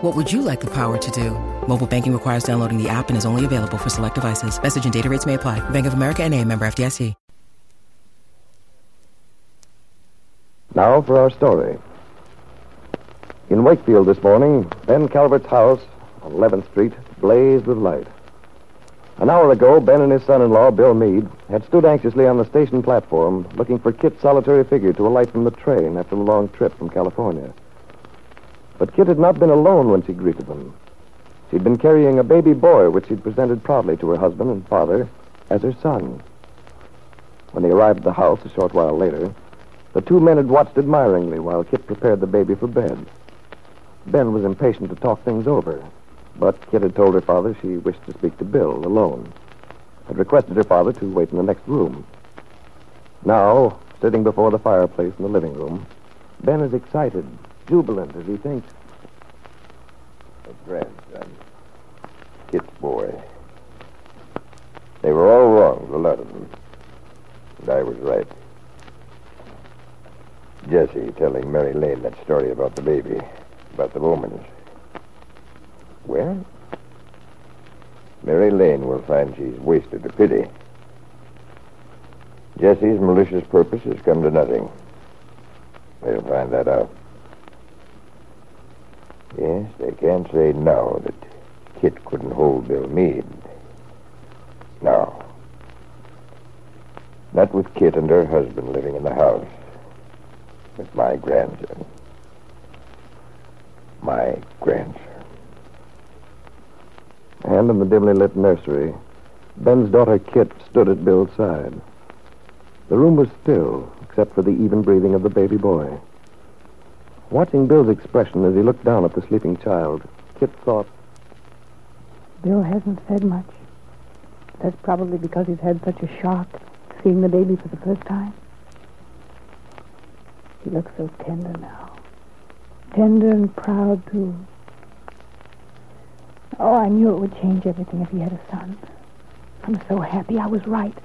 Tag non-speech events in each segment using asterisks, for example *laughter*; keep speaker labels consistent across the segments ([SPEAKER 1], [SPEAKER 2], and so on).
[SPEAKER 1] What would you like the power to do? Mobile banking requires downloading the app and is only available for select devices. Message and data rates may apply. Bank of America and a member FDIC.
[SPEAKER 2] Now for our story. In Wakefield this morning, Ben Calvert's house on 11th Street blazed with light. An hour ago, Ben and his son-in-law, Bill Meade, had stood anxiously on the station platform looking for Kit's solitary figure to alight from the train after a long trip from California. But Kit had not been alone when she greeted them. She'd been carrying a baby boy, which she'd presented proudly to her husband and father as her son. When they arrived at the house a short while later, the two men had watched admiringly while Kit prepared the baby for bed. Ben was impatient to talk things over, but Kit had told her father she wished to speak to Bill alone, had requested her father to wait in the next room. Now, sitting before the fireplace in the living room, Ben is excited, jubilant as he thinks.
[SPEAKER 3] A grandson. Kit's boy. They were all wrong, the lot of them. And I was right. Jesse telling Mary Lane that story about the baby, about the Romans. Well, Mary Lane will find she's wasted a pity. Jesse's malicious purpose has come to nothing. They'll find that out. Yes, they can't say now that Kit couldn't hold Bill Meade. No. Not with Kit and her husband living in the house. With my grandson. My grandson.
[SPEAKER 2] And in the dimly lit nursery, Ben's daughter Kit stood at Bill's side. The room was still, except for the even breathing of the baby boy. Watching Bill's expression as he looked down at the sleeping child, Kit thought,
[SPEAKER 4] Bill hasn't said much. That's probably because he's had such a shock seeing the baby for the first time. He looks so tender now. Tender and proud, too. Oh, I knew it would change everything if he had a son. I'm so happy I was right.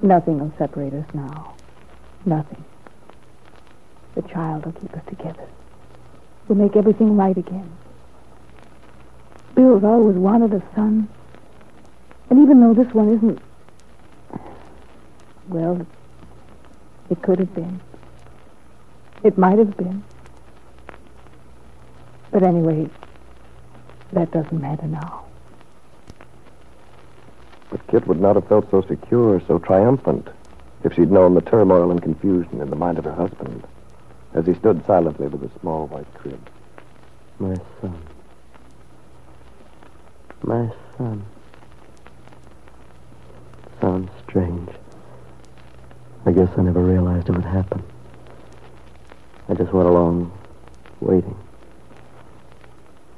[SPEAKER 4] Nothing will separate us now. Nothing. The child will keep us together. We'll make everything right again. Bill's always wanted a son. And even though this one isn't. Well, it could have been. It might have been. But anyway, that doesn't matter now.
[SPEAKER 2] but Kit would not have felt so secure, so triumphant, if she'd known the turmoil and confusion in the mind of her husband, as he stood silently with the small white crib.
[SPEAKER 5] My son. My son. Sounds strange. I guess I never realized it would happen. I just went along waiting.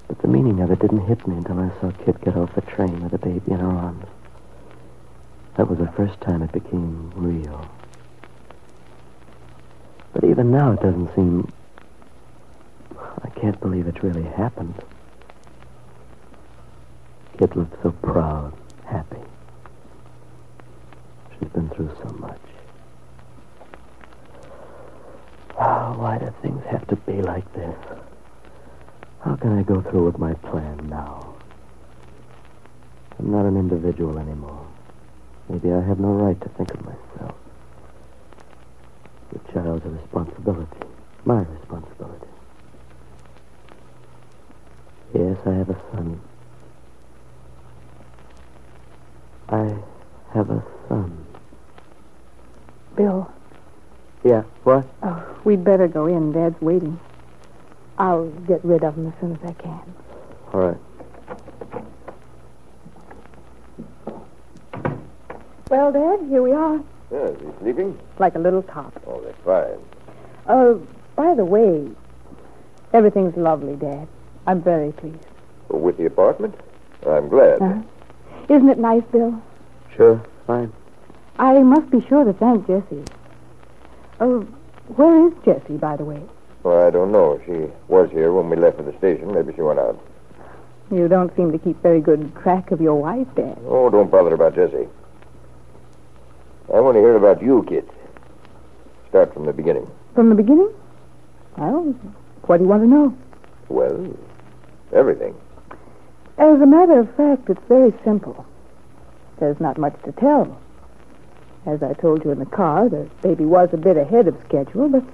[SPEAKER 5] But the meaning of it didn't hit me until I saw Kit get off the train with a baby in her arms. That was the first time it became real. But even now it doesn't seem. I can't believe it really happened. Kit looked so proud, happy. She's been through so much. Oh, why do things have to be like this? How can I go through with my plan now? I'm not an individual anymore. Maybe I have no right to think of myself. The child's a responsibility. My responsibility. Yes, I have a son. I have a son.
[SPEAKER 4] Bill.
[SPEAKER 5] Yeah, what?
[SPEAKER 4] Oh, we'd better go in. Dad's waiting. I'll get rid of him as soon as I can.
[SPEAKER 5] All right.
[SPEAKER 4] Well, Dad, here we are.
[SPEAKER 3] Yes, he sleeping?
[SPEAKER 4] Like a little top.
[SPEAKER 3] Oh, that's fine.
[SPEAKER 4] Uh, by the way, everything's lovely, Dad. I'm very pleased.
[SPEAKER 3] With the apartment? I'm glad.
[SPEAKER 4] Uh-huh. Isn't it nice, Bill?
[SPEAKER 5] Sure, fine.
[SPEAKER 4] I must be sure to thank Jessie. Oh, where is Jessie, by the way?
[SPEAKER 3] Well, I don't know. She was here when we left for the station. Maybe she went out.
[SPEAKER 4] You don't seem to keep very good track of your wife, Dad.
[SPEAKER 3] Oh, don't bother about Jessie. I want to hear about you, kid. Start from the beginning.
[SPEAKER 4] From the beginning? Well, what do you want to know?
[SPEAKER 3] Well, everything.
[SPEAKER 4] As a matter of fact, it's very simple. There's not much to tell. As I told you in the car, the baby was a bit ahead of schedule, but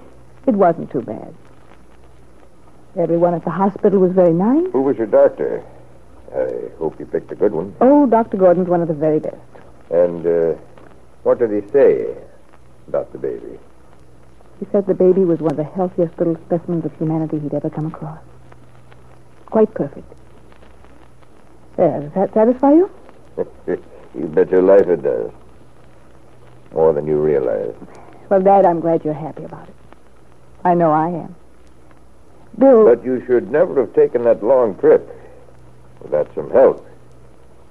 [SPEAKER 4] it wasn't too bad. Everyone at the hospital was very nice.
[SPEAKER 3] Who was your doctor? I hope you picked a good one.
[SPEAKER 4] Oh, Dr. Gordon's one of the very best.
[SPEAKER 3] And uh, what did he say about the baby?
[SPEAKER 4] He said the baby was one of the healthiest little specimens of humanity he'd ever come across. Quite perfect. There, does that satisfy you? *laughs*
[SPEAKER 3] you bet your life it does. More than you realize.
[SPEAKER 4] Well, Dad, I'm glad you're happy about it. I know I am. Bill.
[SPEAKER 3] But you should never have taken that long trip without some help.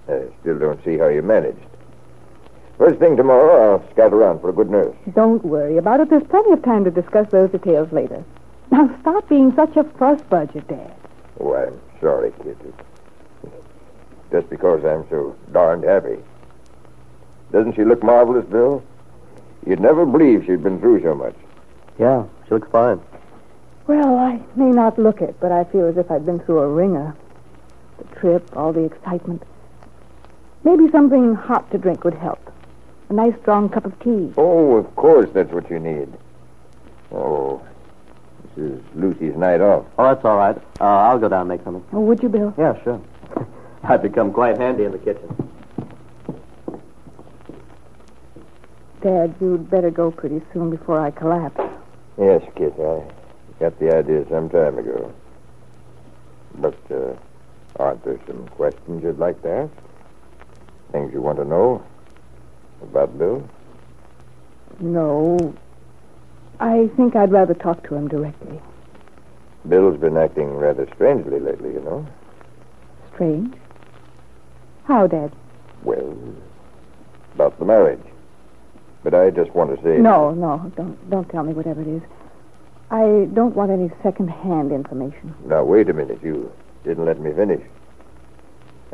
[SPEAKER 3] I still don't see how you managed. First thing tomorrow, I'll scout around for a good nurse.
[SPEAKER 4] Don't worry about it. There's plenty of time to discuss those details later. Now, stop being such a fuss budget, Dad.
[SPEAKER 3] Oh, I'm sorry, Kitty. Just because I'm so darned happy. Doesn't she look marvelous, Bill? You'd never believe she'd been through so much.
[SPEAKER 5] Yeah, she looks fine.
[SPEAKER 4] Well, I may not look it, but I feel as if I'd been through a wringer. The trip, all the excitement. Maybe something hot to drink would help. A nice strong cup of tea.
[SPEAKER 3] Oh, of course that's what you need. Oh, this is Lucy's night off.
[SPEAKER 5] Oh, that's all right. Uh, I'll go down and make something.
[SPEAKER 4] Oh, would you, Bill?
[SPEAKER 5] Yeah, sure. *laughs* I've become quite handy in the kitchen.
[SPEAKER 4] Dad, you'd better go pretty soon before I collapse.
[SPEAKER 3] Yes, Kit, I got the idea some time ago. But uh, aren't there some questions you'd like to ask? Things you want to know about Bill?
[SPEAKER 4] No. I think I'd rather talk to him directly.
[SPEAKER 3] Bill's been acting rather strangely lately, you know.
[SPEAKER 4] Strange? How, Dad?
[SPEAKER 3] Well, about the marriage. But I just want to say.
[SPEAKER 4] No, no, don't don't tell me whatever it is. I don't want any second-hand information.
[SPEAKER 3] Now, wait a minute. You didn't let me finish.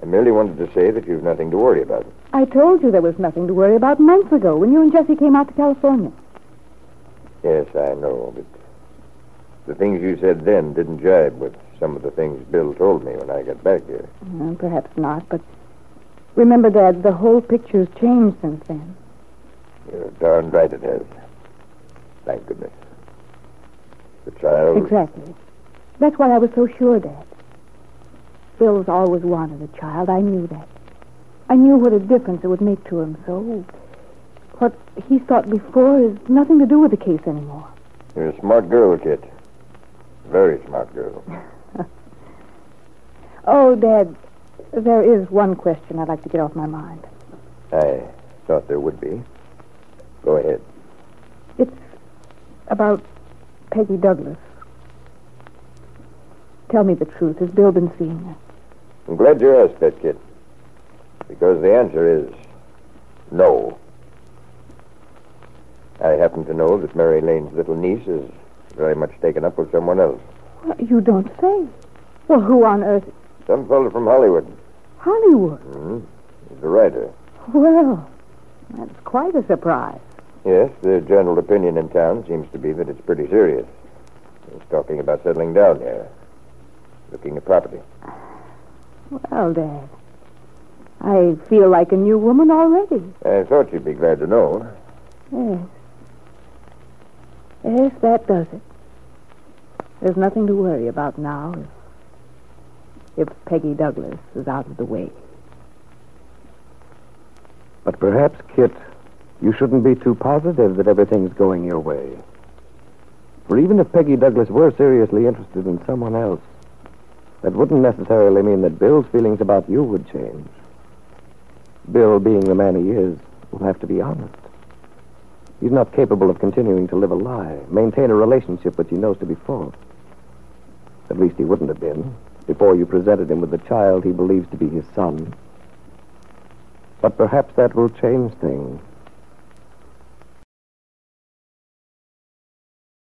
[SPEAKER 3] I merely wanted to say that you've nothing to worry about.
[SPEAKER 4] I told you there was nothing to worry about months ago when you and Jesse came out to California.
[SPEAKER 3] Yes, I know, but the things you said then didn't jibe with some of the things Bill told me when I got back here.
[SPEAKER 4] Uh, perhaps not, but remember, Dad, the whole picture's changed since then.
[SPEAKER 3] You're darn right it has. Thank goodness. The child.
[SPEAKER 4] Exactly. That's why I was so sure, Dad. Bill's always wanted a child. I knew that. I knew what a difference it would make to him, so what he thought before is nothing to do with the case anymore.
[SPEAKER 3] You're a smart girl, Kit. Very smart girl. *laughs*
[SPEAKER 4] Oh, Dad, there is one question I'd like to get off my mind.
[SPEAKER 3] I thought there would be. Go ahead.
[SPEAKER 4] It's about Peggy Douglas. Tell me the truth. Has Bill been seeing her?
[SPEAKER 3] I'm glad you asked that, Kit. Because the answer is no. I happen to know that Mary Lane's little niece is very much taken up with someone else.
[SPEAKER 4] Well, you don't say. Well, who on earth?
[SPEAKER 3] Some fellow from Hollywood.
[SPEAKER 4] Hollywood.
[SPEAKER 3] Hmm? He's a writer.
[SPEAKER 4] Well, that's quite a surprise.
[SPEAKER 3] Yes, the general opinion in town seems to be that it's pretty serious. He's talking about settling down here, looking at property.
[SPEAKER 4] Well, Dad, I feel like a new woman already.
[SPEAKER 3] I thought you'd be glad to know.
[SPEAKER 4] Yes. Yes, that does it. There's nothing to worry about now if, if Peggy Douglas is out of the way.
[SPEAKER 2] But perhaps, Kit, you shouldn't be too positive that everything's going your way. For even if Peggy Douglas were seriously interested in someone else, that wouldn't necessarily mean that Bill's feelings about you would change. Bill, being the man he is, will have to be honest. He's not capable of continuing to live a lie, maintain a relationship which he knows to be false. At least he wouldn't have been before you presented him with the child he believes to be his son. But perhaps that will change things